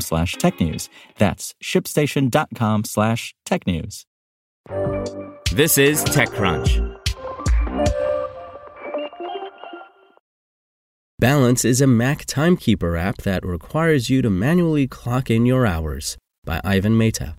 slash technews. That's shipstation.com slash technews. This is TechCrunch. Balance is a Mac timekeeper app that requires you to manually clock in your hours by Ivan Mehta.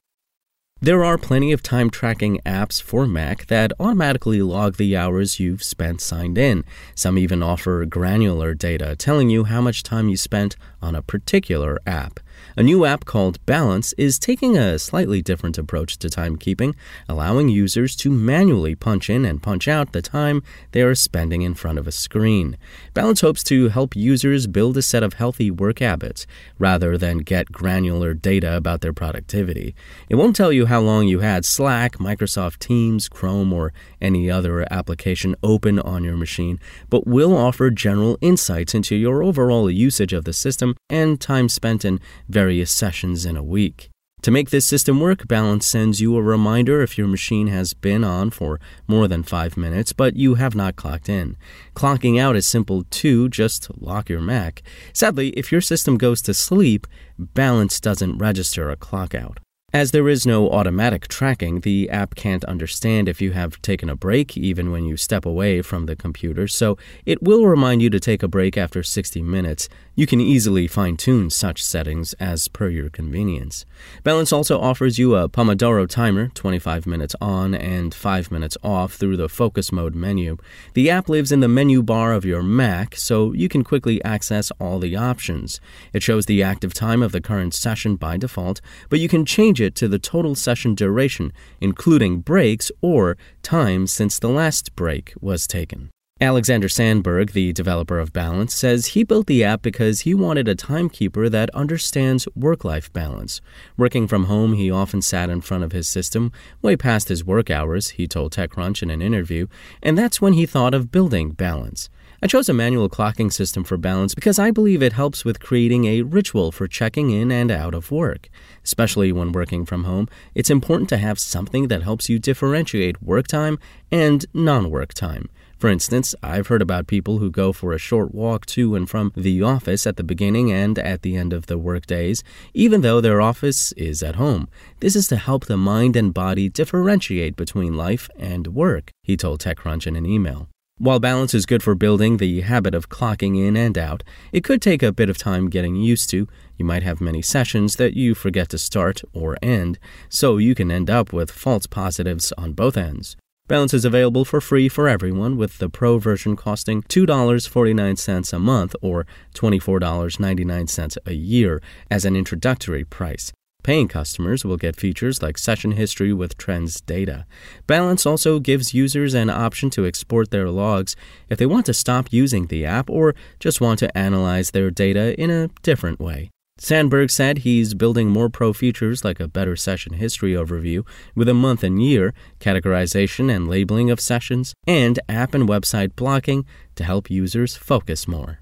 There are plenty of time tracking apps for Mac that automatically log the hours you've spent signed in. Some even offer granular data telling you how much time you spent on a particular app. A new app called Balance is taking a slightly different approach to timekeeping, allowing users to manually punch in and punch out the time they are spending in front of a screen. Balance hopes to help users build a set of healthy work habits rather than get granular data about their productivity. It won't tell you how long you had Slack, Microsoft Teams, Chrome, or any other application open on your machine, but will offer general insights into your overall usage of the system and time spent in various sessions in a week. To make this system work, Balance sends you a reminder if your machine has been on for more than five minutes, but you have not clocked in. Clocking out is simple too, just lock your Mac. Sadly, if your system goes to sleep, Balance doesn't register a clock out. As there is no automatic tracking, the app can't understand if you have taken a break even when you step away from the computer, so it will remind you to take a break after 60 minutes. You can easily fine tune such settings as per your convenience. Balance also offers you a Pomodoro timer, 25 minutes on and 5 minutes off through the focus mode menu. The app lives in the menu bar of your Mac, so you can quickly access all the options. It shows the active time of the current session by default, but you can change it to the total session duration, including breaks or time since the last break was taken. Alexander Sandberg, the developer of Balance, says he built the app because he wanted a timekeeper that understands work life balance. Working from home, he often sat in front of his system way past his work hours, he told TechCrunch in an interview, and that's when he thought of building Balance. I chose a manual clocking system for balance because I believe it helps with creating a ritual for checking in and out of work. Especially when working from home, it's important to have something that helps you differentiate work time and non work time. For instance, I've heard about people who go for a short walk to and from the office at the beginning and at the end of the workdays, even though their office is at home. This is to help the mind and body differentiate between life and work, he told TechCrunch in an email. While balance is good for building the habit of clocking in and out, it could take a bit of time getting used to. You might have many sessions that you forget to start or end, so you can end up with false positives on both ends. Balance is available for free for everyone, with the Pro version costing $2.49 a month or $24.99 a year as an introductory price. Paying customers will get features like session history with trends data. Balance also gives users an option to export their logs if they want to stop using the app or just want to analyze their data in a different way. Sandberg said he's building more pro features like a better session history overview with a month and year, categorization and labeling of sessions, and app and website blocking to help users focus more.